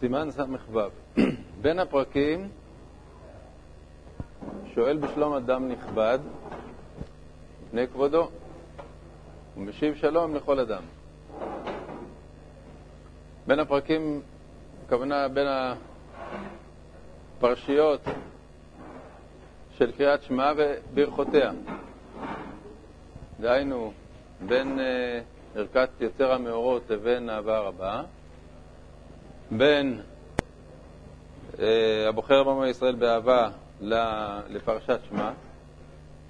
סימן ס"ו בין הפרקים שואל בשלום אדם נכבד פני כבודו ומשיב שלום לכל אדם. בין הפרקים, הכוונה בין הפרשיות של קריאת שמע וברכותיה. דהיינו, בין אה, ערכת יוצר המאורות לבין אהבה רבה, בין אה, הבוחר בעמו ישראל באהבה לפרשת שמע,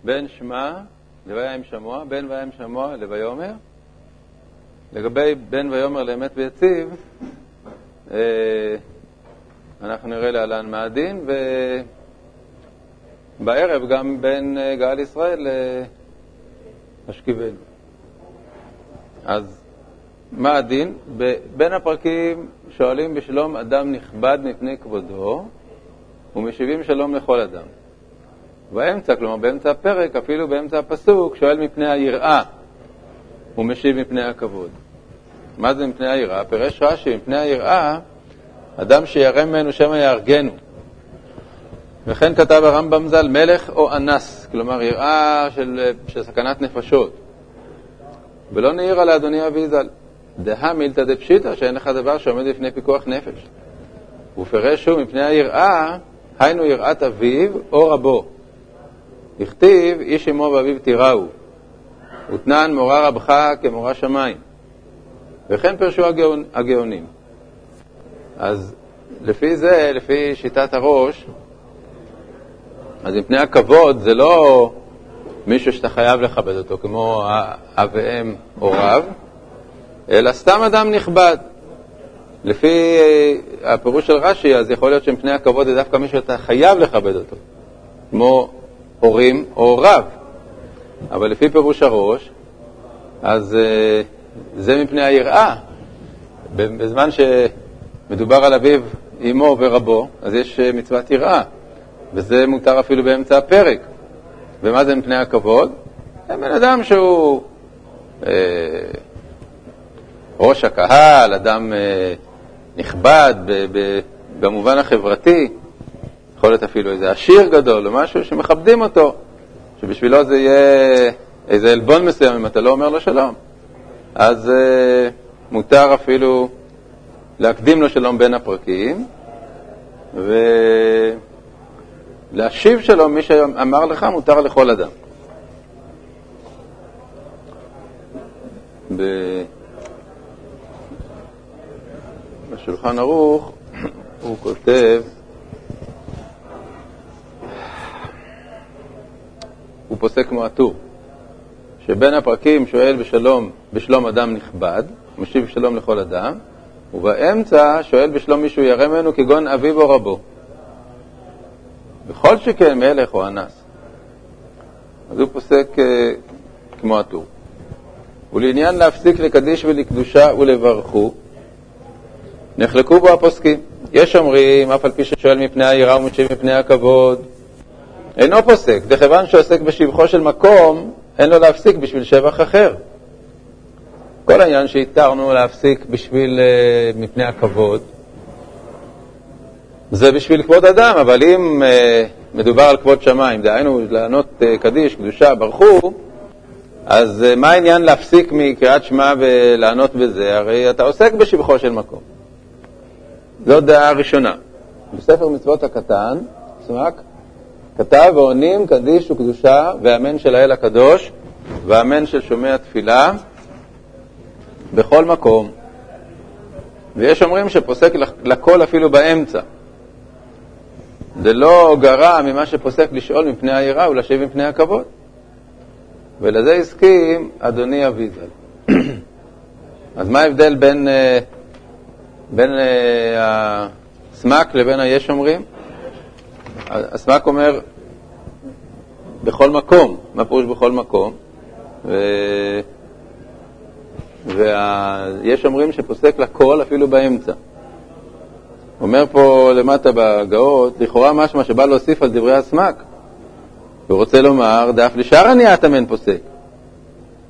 בין שמע לוים שמוע, בין וים שמוע לויאמר. לגבי בין ויאמר לאמת ויציב, אה, אנחנו נראה להלן מה הדין, ובערב גם בין אה, גאל ישראל להשכיבנו. אז מה הדין? בין הפרקים שואלים בשלום אדם נכבד מפני כבודו ומשיבים שלום לכל אדם. באמצע, כלומר באמצע הפרק, אפילו באמצע הפסוק, שואל מפני היראה ומשיב מפני הכבוד. מה זה מפני היראה? פירש רש"י, מפני היראה, אדם שירא ממנו שמא יהרגנו. וכן כתב הרמב"ם ז"ל, מלך או אנס, כלומר יראה של, של סכנת נפשות. ולא נעירה לאדוני אבי ז"ל. דהא מילתא דפשיטא, שאין לך דבר שעומד בפני פיקוח נפש. ופירש שוב, מפני היראה, היינו יראת אביו או רבו. הכתיב, איש אמו ואביו תיראו, ותנן מורה רבך כמורה שמיים. וכן פירשו הגאונ... הגאונים. אז לפי זה, לפי שיטת הראש, אז מפני הכבוד זה לא מישהו שאתה חייב לכבד אותו, כמו אב ואם או רב, אלא סתם אדם נכבד. לפי אה, הפירוש של רש"י, אז יכול להיות שמפני הכבוד זה דווקא מישהו שאתה חייב לכבד אותו, כמו הורים או רב. אבל לפי פירוש הראש, אז אה, זה מפני היראה. בזמן שמדובר על אביו, אמו ורבו, אז יש אה, מצוות יראה, וזה מותר אפילו באמצע הפרק. ומה זה מפני הכבוד? זה בן אדם שהוא אה, ראש הקהל, אדם אה, נכבד במובן החברתי, יכול להיות אפילו איזה עשיר גדול או משהו שמכבדים אותו, שבשבילו זה יהיה איזה עלבון מסוים אם אתה לא אומר לו שלום. אז אה, מותר אפילו להקדים לו שלום בין הפרקים, ולהשיב שלום, מי שאמר לך, מותר לכל אדם. בשולחן ערוך הוא כותב, הוא פוסק כמו הטור, שבין הפרקים שואל בשלום, בשלום אדם נכבד, משיב שלום לכל אדם, ובאמצע שואל בשלום מישהו ירא ממנו כגון אביו או רבו. בכל שכן מלך או אנס. אז הוא פוסק uh, כמו הטור. ולעניין להפסיק לקדיש ולקדושה ולברכו, נחלקו בו הפוסקים. יש אומרים, אף על פי ששואל מפני היראה ומשיב מפני הכבוד, אינו פוסק, דכיוון שעוסק בשבחו של מקום, אין לו להפסיק בשביל שבח אחר. כל העניין שהתרנו להפסיק בשביל, uh, מפני הכבוד, זה בשביל כבוד אדם, אבל אם uh, מדובר על כבוד שמיים, דהיינו לענות uh, קדיש, קדושה, ברכו, אז uh, מה העניין להפסיק מקריאת שמע ולענות בזה? הרי אתה עוסק בשבחו של מקום. זו דעה ראשונה. בספר מצוות הקטן, סמק, כתב ועונים קדיש וקדושה ואמן של האל הקדוש ואמן של שומע תפילה בכל מקום. ויש אומרים שפוסק לכל אפילו באמצע. זה לא גרע ממה שפוסק לשאול מפני היראה ולהשיב מפני הכבוד. ולזה הסכים אדוני אביזל. אז מה ההבדל בין, אה, בין אה, הסמ"ק לבין היש אומרים? הסמ"ק אומר בכל מקום, מה פירוש בכל מקום? ו... ויש אומרים שפוסק לכל אפילו באמצע. אומר פה למטה בגאות, לכאורה משמע שבא להוסיף על דברי הסמ"ק. הוא רוצה לומר, דאף לשאר הניית אמן פוסק.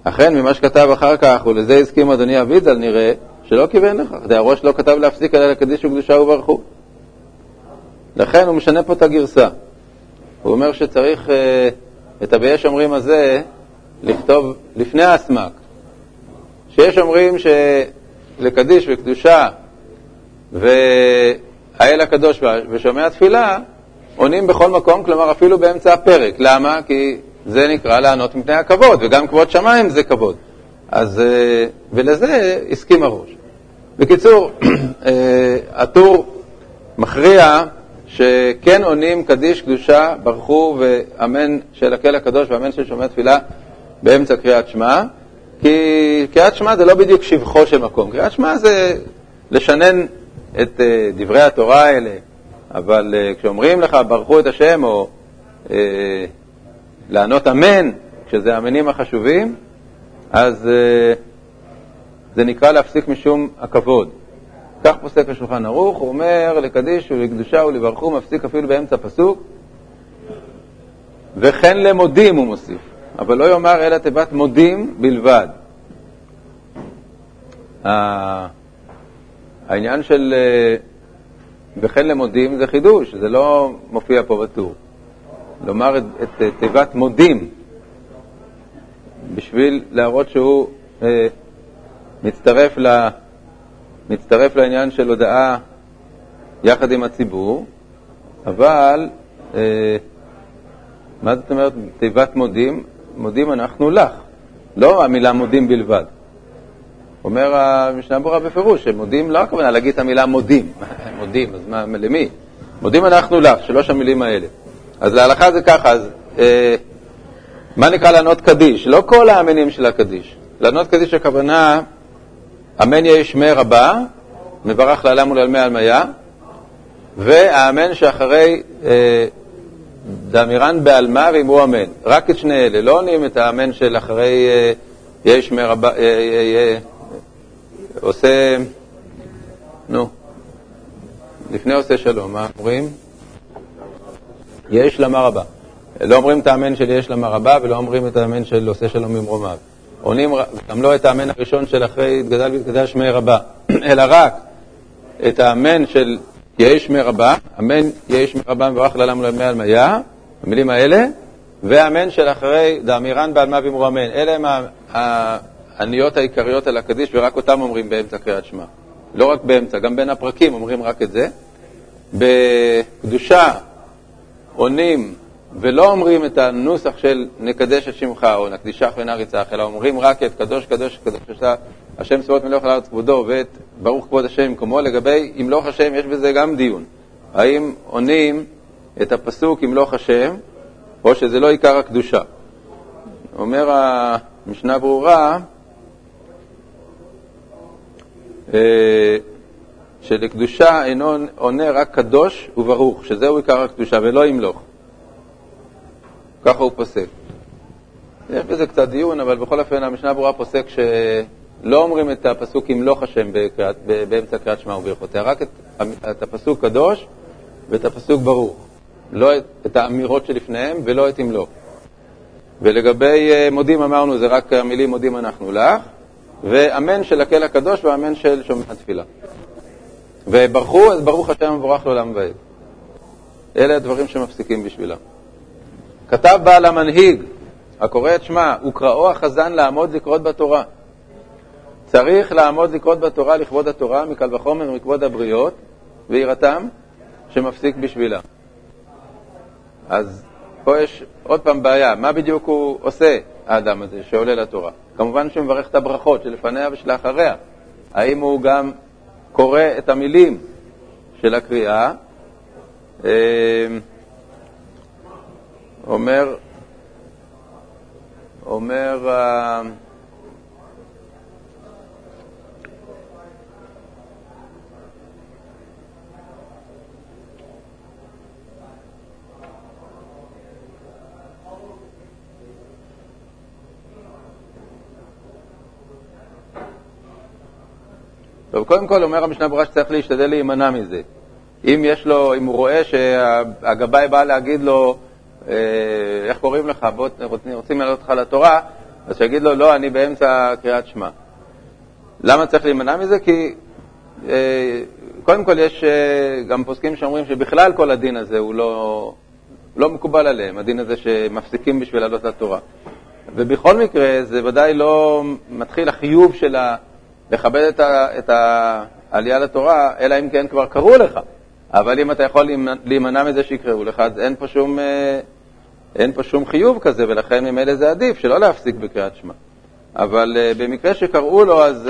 אכן, ממה שכתב אחר כך, ולזה הסכים אדוני אביזל, נראה שלא כיוון לכך. הראש לא כתב להפסיק אלא לקדיש וקדושה וברכו. לכן הוא משנה פה את הגרסה. הוא אומר שצריך אה, את ה"ויש אומרים" הזה לכתוב לפני האסמק. שיש אומרים שלקדיש וקדושה והאל הקדוש ושומע תפילה עונים בכל מקום, כלומר אפילו באמצע הפרק. למה? כי זה נקרא לענות מפני הכבוד, וגם כבוד שמיים זה כבוד. אז, אה, ולזה הסכים הראש. בקיצור, אה, הטור מכריע שכן עונים קדיש, קדושה, ברכו ואמן של הקהל הקדוש ואמן של שומע תפילה באמצע קריאת שמע, כי קריאת שמע זה לא בדיוק שבחו של מקום, קריאת שמע זה לשנן את אה, דברי התורה האלה, אבל כשאומרים לך ברכו את השם או לענות אמן, כשזה האמנים החשובים, אז uh, זה נקרא להפסיק משום הכבוד. כך פוסק השולחן ערוך, הוא אומר לקדיש ולקדושה ולברכו, מפסיק אפילו באמצע פסוק, וכן למודים הוא מוסיף, אבל לא יאמר אלא תיבת מודים בלבד. העניין של אה, וכן למודים זה חידוש, זה לא מופיע פה בטור. לומר את, את, תיבת מודים בשביל להראות שהוא אה, מצטרף, ל, מצטרף לעניין של הודעה יחד עם הציבור, אבל אה, מה זאת אומרת תיבת מודים? מודים אנחנו לך, לא המילה מודים בלבד. אומר המשנה ברורה בפירוש, שמודים לא הכוונה להגיד את המילה מודים, מודים, אז מה, למי? מודים אנחנו לך, שלוש המילים האלה. אז להלכה זה ככה, אז אה, מה נקרא לענות קדיש? לא כל האמנים של הקדיש. לענות קדיש הכוונה, אמן יהי שמי רבה, מברך לעלם ולעלמי עלמיה, והאמן שאחרי אה, דאמירן בעלמה ואמרו אמן. רק את שני אלה, לא עונים את האמן של אחרי אה, יהי שמי רבה, אה, אה, אה, עושה, נו, לפני עושה שלום, מה אומרים? יש למה רבה. לא אומרים את האמן של יש למה רבה ולא אומרים את האמן של עושה שלום ממרומיו. עונים גם לא את האמן הראשון של אחרי התגדל והתגדל שמי רבה, אלא רק את האמן של יהי שמי רבה, אמן יהי שמי רבה מברך לעולם ולעלמי עלמיה, המילים האלה, והאמן של אחרי דאמירן בעלמה ואמרו אמן. אלה הם העניות העיקריות על הקדיש ורק אותם אומרים באמצע קריאת שמע. לא רק באמצע, גם בין הפרקים אומרים רק את זה. בקדושה עונים ולא אומרים את הנוסח של נקדש את שמך או נקדישך ונריצך, אלא אומרים רק את קדוש קדוש קדוש קדוש השם צבאות מלוך על הארץ כבודו ואת ברוך כבוד השם במקומו, לגבי ימלוך השם יש בזה גם דיון. האם עונים את הפסוק ימלוך השם, או שזה לא עיקר הקדושה. אומר המשנה ברורה, אה, שלקדושה אינו עונה רק קדוש וברוך, שזהו עיקר הקדושה, ולא ימלוך. ככה הוא פוסק. יש בזה קצת דיון, אבל בכל אופן המשנה ברורה פוסק שלא אומרים את הפסוק ימלוך השם באמצע קריאת שמע וברכותיה, רק את, את הפסוק קדוש ואת הפסוק ברוך. לא את, את האמירות שלפניהם ולא את ימלוך. ולגבי אה, מודים אמרנו, זה רק המילים מודים אנחנו לך, ואמן של הקל הקדוש ואמן של שומע התפילה. וברכו, אז ברוך השם מבורך לעולם ועד. אלה הדברים שמפסיקים בשבילם. כתב בעל המנהיג, הקורא את שמע, וקראו החזן לעמוד לקרות בתורה. צריך לעמוד לקרות בתורה לכבוד התורה, מקל וחומר מכבוד הבריות, ויראתם שמפסיק בשבילה. אז פה יש עוד פעם בעיה, מה בדיוק הוא עושה, האדם הזה, שעולה לתורה? כמובן שהוא מברך את הברכות שלפניה ושלאחריה. האם הוא גם קורא את המילים של הקריאה? אומר, אומר, אה, טוב, קודם כל אומר המשנה ברורה שצריך להשתדל להימנע מזה. אם יש לו, אם הוא רואה שהגבאי בא להגיד לו, איך קוראים לך, בוא, רוצים, רוצים לעלות אותך לתורה, אז שיגיד לו, לא, אני באמצע קריאת שמע. למה צריך להימנע מזה? כי אה, קודם כל יש אה, גם פוסקים שאומרים שבכלל כל הדין הזה הוא לא, לא מקובל עליהם, הדין הזה שמפסיקים בשביל לעלות לתורה. ובכל מקרה זה ודאי לא מתחיל החיוב של. לכבד את, ה... את העלייה לתורה, אלא אם כן כבר קראו לך. אבל אם אתה יכול להימנע מזה שיקראו לך, אז אין פה שום, אה, אין פה שום חיוב כזה, ולכן ממילא זה עדיף שלא להפסיק בקריאת שמע. אבל במקרה שקראו לו, אז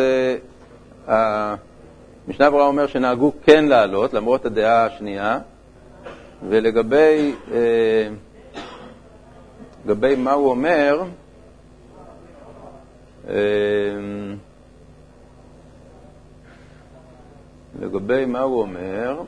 משנה ברורה אומר שנהגו כן לעלות, למרות הדעה השנייה, ולגבי אה, לגבי מה הוא אומר, אה, לגבי מה הוא אומר,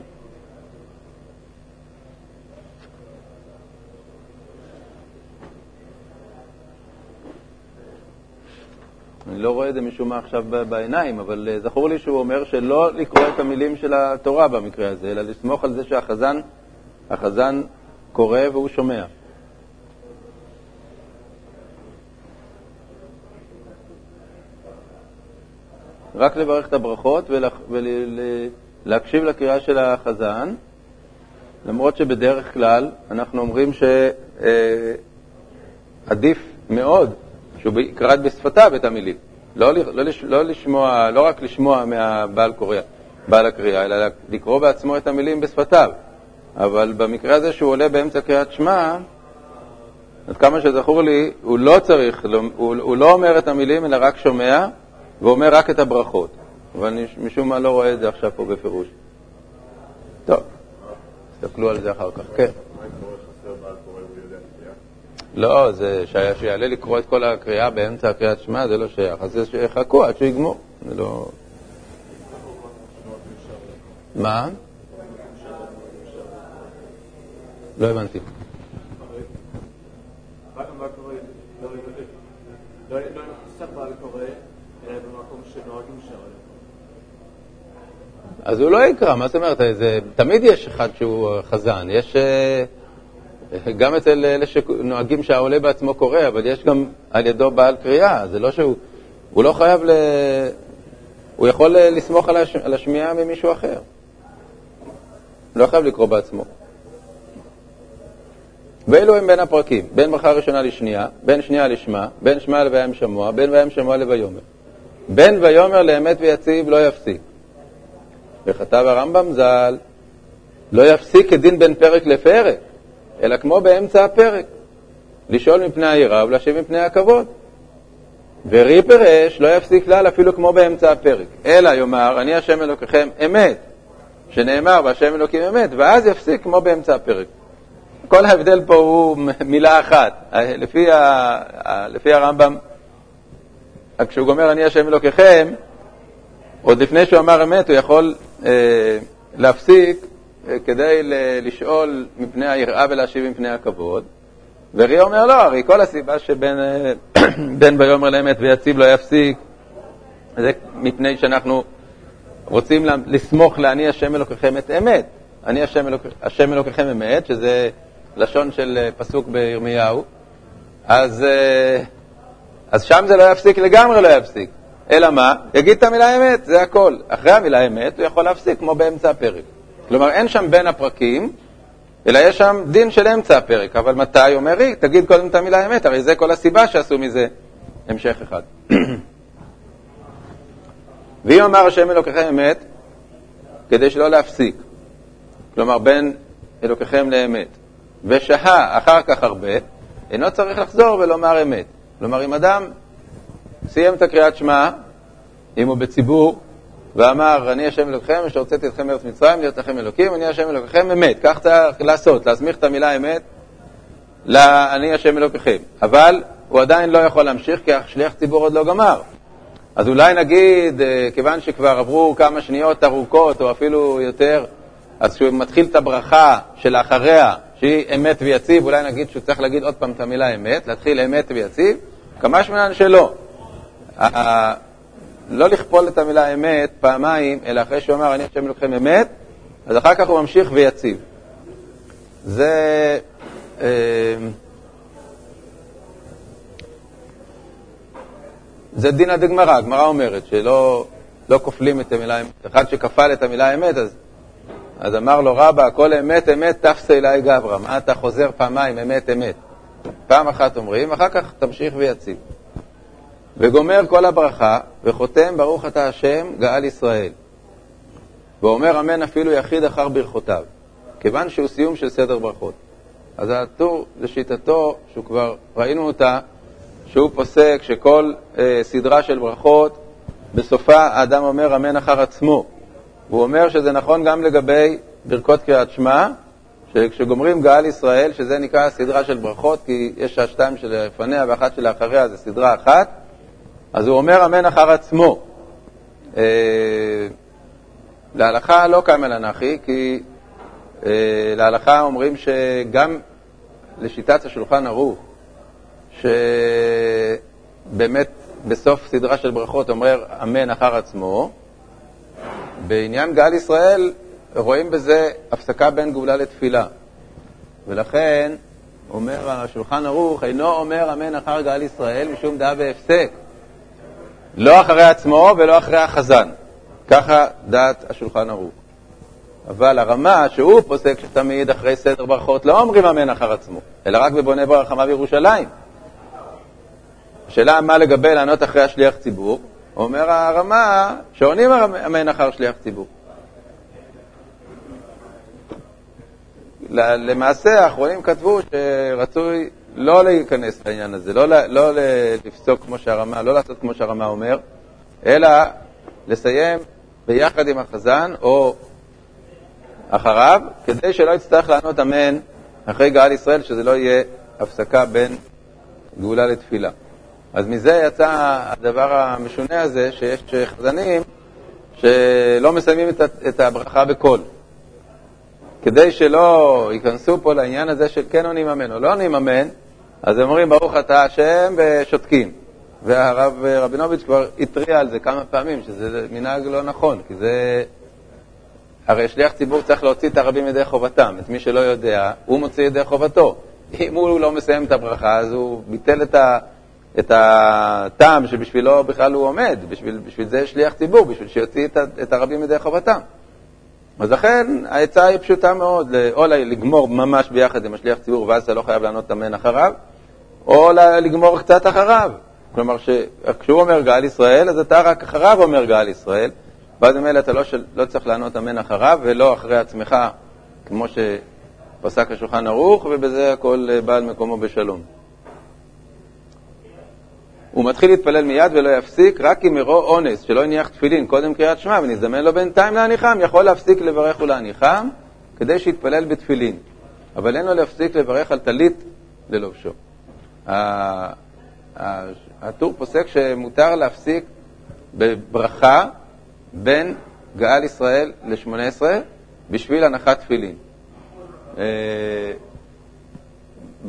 אני לא רואה את זה משום מה עכשיו בעיניים, אבל אה, זכור לי שהוא אומר שלא לקרוא את המילים של התורה במקרה הזה, אלא לסמוך על זה שהחזן החזן קורא והוא שומע. רק לברך את הברכות ולהקשיב לקריאה של החזן, למרות שבדרך כלל אנחנו אומרים שעדיף אה, מאוד שהוא יקרא בשפתיו את המילים. לא, לא, לא, לשמוע, לא רק לשמוע מהבעל קורא, בעל הקריאה, אלא לקרוא בעצמו את המילים בשפתיו. אבל במקרה הזה שהוא עולה באמצע קריאת שמע, עד כמה שזכור לי, הוא לא צריך, הוא, הוא לא אומר את המילים, אלא רק שומע, ואומר רק את הברכות. אבל אני משום מה לא רואה את זה עכשיו פה בפירוש. טוב, תסתכלו על זה אחר כך. כן. לא, זה שיעלה לקרוא את כל הקריאה באמצע הקריאת שמע, זה לא שייך. אז שיחכו עד שהוא יגמור. זה לא... מה? לא הבנתי. אז הוא לא יקרא, מה זאת אומרת? זה, תמיד יש אחד שהוא חזן. יש... אה, גם אצל אלה שנוהגים שהעולה בעצמו קורא, אבל יש גם על ידו בעל קריאה, זה לא שהוא, הוא לא חייב ל... הוא יכול לסמוך על, הש... על השמיעה ממישהו אחר. לא חייב לקרוא בעצמו. ואלו הם בין הפרקים, בין ברכה ראשונה לשנייה, בין שנייה לשמה, בין שמע לוים שמוע, בין וים שמוע לויאמר. בין ויאמר לאמת ויציב לא יפסיק. וכתב הרמב"ם ז"ל, לא יפסיק כדין בין פרק לפרק. אלא כמו באמצע הפרק, לשאול מפני היראה ולהשיב מפני הכבוד. ורי פירש לא יפסיק כלל אפילו כמו באמצע הפרק, אלא יאמר, אני השם אלוקיכם אמת, שנאמר, והשם אלוקים אמת, ואז יפסיק כמו באמצע הפרק. כל ההבדל פה הוא מילה אחת. לפי, ה, לפי הרמב"ם, כשהוא גומר אני השם אלוקיכם, עוד לפני שהוא אמר אמת, הוא יכול אה, להפסיק כדי לשאול מפני היראה ולהשיב מפני הכבוד. ורי אומר לא, הרי כל הסיבה שבין ויאמר לאמת ויציב לא יפסיק, זה מפני שאנחנו רוצים לסמוך לאני השם אלוקיכם את אמת. אני השם, אלוק, השם אלוקיכם אמת, שזה לשון של פסוק בירמיהו, אז, אה, אז שם זה לא יפסיק, לגמרי לא יפסיק. אלא מה? יגיד את המילה אמת, זה הכל. אחרי המילה אמת הוא יכול להפסיק כמו באמצע הפרק. כלומר, אין שם בין הפרקים, אלא יש שם דין של אמצע הפרק. אבל מתי? אומר לי, תגיד קודם את המילה אמת, הרי זה כל הסיבה שעשו מזה המשך אחד. ואם אמר השם אלוקיכם אמת, כדי שלא להפסיק, כלומר בין אלוקיכם לאמת, ושהה אחר כך הרבה, אינו צריך לחזור ולומר אמת. כלומר, אם אדם סיים את הקריאת שמע, אם הוא בציבור, ואמר, אני השם אלוקיכם, אשר הוצאתי אתכם מארץ מצרים, להיות לכם אלוקים, אני השם אלוקיכם, אמת. כך צריך לעשות, להסמיך את המילה אמת ל"אני השם אלוקיכם". אבל הוא עדיין לא יכול להמשיך, כי השליח ציבור עוד לא גמר. אז אולי נגיד, אה, כיוון שכבר עברו כמה שניות ארוכות, או אפילו יותר, אז כשהוא מתחיל את הברכה שלאחריה, שהיא אמת ויציב, אולי נגיד שהוא צריך להגיד עוד פעם את המילה אמת, להתחיל אמת ויציב, כמה שמנן שלא. לא לכפול את המילה אמת פעמיים, אלא אחרי שהוא אמר, אני השם אלוהיכם אמת, אז אחר כך הוא ממשיך ויציב. זה... אה, זה דינא דגמרא, הגמרא אומרת שלא לא כופלים את המילה אמת. אחד שכפל את המילה אמת, אז, אז אמר לו רבא, כל אמת אמת תפסה אלי גברא. מה אתה חוזר פעמיים אמת אמת? פעם אחת אומרים, אחר כך תמשיך ויציב. וגומר כל הברכה, וחותם ברוך אתה השם גאל ישראל. ואומר אמן אפילו יחיד אחר ברכותיו, כיוון שהוא סיום של סדר ברכות. אז הטור, לשיטתו, שהוא כבר ראינו אותה, שהוא פוסק שכל אה, סדרה של ברכות, בסופה האדם אומר אמן אחר עצמו. הוא אומר שזה נכון גם לגבי ברכות קריאת שמע, שכשגומרים גאל ישראל, שזה נקרא סדרה של ברכות, כי יש השתיים שלפניה ואחת שלאחריה, זה סדרה אחת, אז הוא אומר אמן אחר עצמו. אה, להלכה לא קם אל אנכי, כי אה, להלכה אומרים שגם לשיטת השולחן ערוך, שבאמת בסוף סדרה של ברכות אומר אמן אחר עצמו, בעניין גל ישראל רואים בזה הפסקה בין גאולה לתפילה. ולכן אומר השולחן ערוך, אינו אומר אמן אחר גל ישראל משום דעה והפסק. לא אחרי עצמו ולא אחרי החזן. ככה דעת השולחן ערוך. אבל הרמה שהוא פוסק שתמיד אחרי סדר ברכות לא אומרים אמן אחר עצמו, אלא רק בבונה ברחמה בירושלים. השאלה מה לגבי לענות אחרי השליח ציבור, אומר הרמה שעונים אמן אחר שליח ציבור. למעשה האחרונים כתבו שרצוי לא להיכנס לעניין הזה, לא, לא לפסוק כמו שהרמה, לא לעשות כמו שהרמה אומר, אלא לסיים ביחד עם החזן או אחריו, כדי שלא יצטרך לענות אמן אחרי גאל ישראל, שזה לא יהיה הפסקה בין גאולה לתפילה. אז מזה יצא הדבר המשונה הזה, שיש חזנים שלא מסיימים את הברכה בקול. כדי שלא ייכנסו פה לעניין הזה של כן עונים אמן או לא עונים אמן, אז הם אומרים ברוך אתה השם ושותקים. והרב רבינוביץ' כבר התריע על זה כמה פעמים, שזה מנהג לא נכון, כי זה... הרי שליח ציבור צריך להוציא את הרבים ידי חובתם. את מי שלא יודע, הוא מוציא ידי חובתו. אם הוא לא מסיים את הברכה, אז הוא ביטל את, ה... את הטעם שבשבילו בכלל הוא עומד. בשביל, בשביל זה יש שליח ציבור, בשביל שיוציא את, ה... את הרבים ידי חובתם. אז לכן העצה היא פשוטה מאוד, או לגמור ממש ביחד עם השליח ציבור, ואז אתה לא חייב לענות אמן אחריו, או לגמור קצת אחריו. כלומר, כשהוא אומר גאל ישראל, אז אתה רק אחריו אומר גאל ישראל, ואז ממילא אתה לא, של, לא צריך לענות אמן אחריו ולא אחרי עצמך, כמו שפסק השולחן ערוך, ובזה הכל בא על מקומו בשלום. הוא מתחיל להתפלל מיד ולא יפסיק, רק אם יראו אונס, שלא יניח תפילין קודם קריאת שמע ונזדמן לו בינתיים להניחם, יכול להפסיק לברך ולהניחם כדי שיתפלל בתפילין. אבל אין לו להפסיק לברך על טלית ללובשו. הטור פוסק שמותר להפסיק בברכה בין גאל ישראל ל-18 בשביל הנחת תפילין. אה,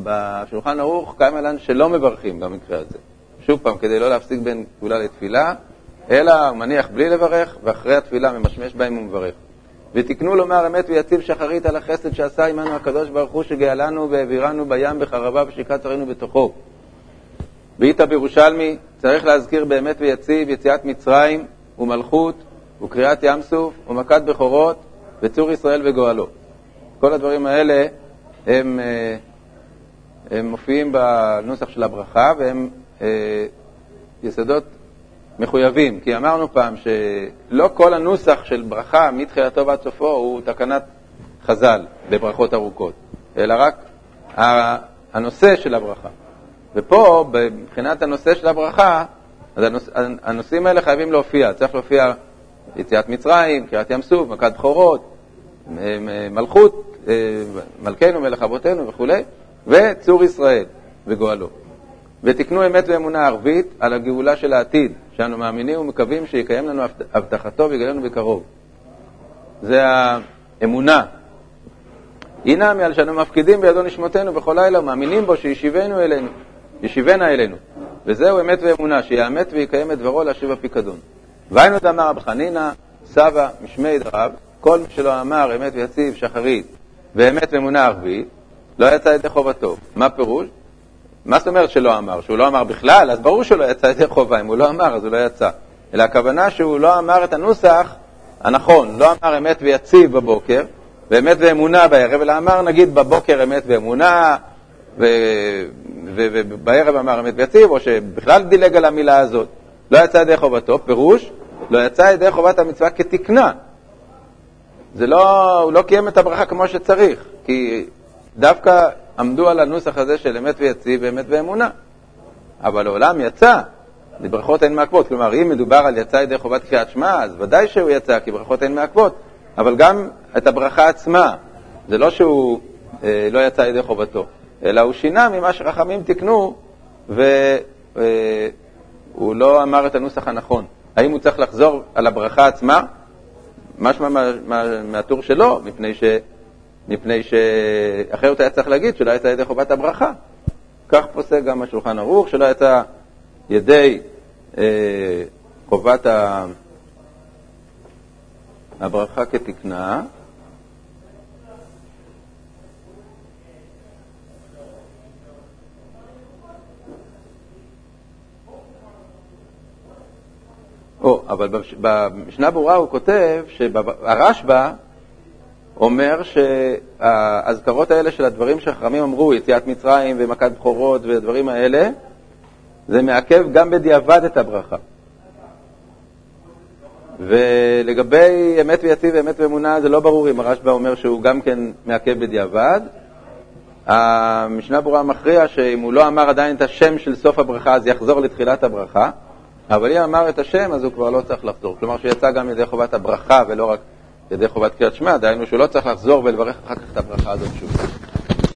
בשולחן ערוך קיים אלן שלא מברכים במקרה הזה. שוב פעם, כדי לא להפסיק בין תפילה לתפילה, אלא מניח בלי לברך, ואחרי התפילה ממשמש בהם ומברך. ותקנו לומר אמת ויציב שחרית על החסד שעשה עמנו הקדוש ברוך הוא שגאלנו והעבירנו בים בחרבה ושקעת ערינו בתוכו. ואיתה בירושלמי צריך להזכיר באמת ויציב יציאת מצרים ומלכות וקריעת ים סוף ומכת בכורות וצור ישראל וגואלו. כל הדברים האלה הם, אה, הם מופיעים בנוסח של הברכה והם אה, יסודות מחויבים, כי אמרנו פעם שלא כל הנוסח של ברכה מתחילתו ועד סופו הוא תקנת חז"ל בברכות ארוכות, אלא רק הנושא של הברכה. ופה, מבחינת הנושא של הברכה, אז הנוש... הנושאים האלה חייבים להופיע. צריך להופיע יציאת מצרים, קריאת ים סוף, מכת בכורות, מלכות, אה, מלכנו, מלך אבותינו וכולי, וצור ישראל וגואלו. ותקנו אמת ואמונה ערבית על הגאולה של העתיד, שאנו מאמינים ומקווים שיקיים לנו הבטחתו ויגלה לנו בקרוב. זה האמונה. הנה מעל שאנו מפקידים בידו נשמותינו בכל לילה ומאמינים בו שישיבנו אלינו, ישיבנה אלינו. וזהו אמת ואמונה, שיאמת ויקיים את דברו להשיב הפיקדון. והיינו דאמר רב חנינא, סבא, משמי דרב, כל מי שלא אמר אמת ויציב שחרית ואמת ואמונה ערבית, לא יצא ידי חובתו. מה פירוש? מה זאת אומרת שלא אמר? שהוא לא אמר בכלל? אז ברור שהוא לא יצא ידי חובה, אם הוא לא אמר אז הוא לא יצא. אלא הכוונה שהוא לא אמר את הנוסח הנכון, לא אמר אמת ויציב בבוקר, ואמת ואמונה בערב, אלא אמר נגיד בבוקר אמת ואמונה, ובערב אמר אמת ויציב, או שבכלל דילג על המילה הזאת. לא יצא ידי חובתו, פירוש, לא יצא ידי חובת המצווה כתקנה. זה לא, הוא לא קיים את הברכה כמו שצריך, כי דווקא עמדו על הנוסח הזה של אמת ויציב ואמת ואמונה. אבל לעולם יצא, לברכות אין מעכבות. כלומר, אם מדובר על יצא ידי חובת קריאת שמע, אז ודאי שהוא יצא, כי ברכות אין מעכבות. אבל גם את הברכה עצמה, זה לא שהוא אה, לא יצא ידי חובתו, אלא הוא שינה ממה שחכמים תיקנו, והוא אה, לא אמר את הנוסח הנכון. האם הוא צריך לחזור על הברכה עצמה? משמע מה, מה, מהטור שלו, מפני, ש, מפני שאחרת היה צריך להגיד שלא יצא ידי חובת הברכה. כך פוסק גם השולחן ערוך, שלא יצא ידי אה, חובת ה... הברכה כתקנה. או, אבל במשנה ברורה הוא כותב שהרשב"א אומר שהאזכרות האלה של הדברים שהחכמים אמרו, יציאת מצרים ומכת בכורות והדברים האלה, זה מעכב גם בדיעבד את הברכה. ולגבי אמת ויציב ואמת ואמונה זה לא ברור אם הרשב"א אומר שהוא גם כן מעכב בדיעבד. המשנה ברורה מכריע שאם הוא לא אמר עדיין את השם של סוף הברכה אז יחזור לתחילת הברכה, אבל אם אמר את השם אז הוא כבר לא צריך לחזור. כלומר שיצא גם ידי חובת הברכה ולא רק ידי חובת קריאת שמע, דהיינו שהוא לא צריך לחזור ולברך אחר כך את הברכה הזאת שוב.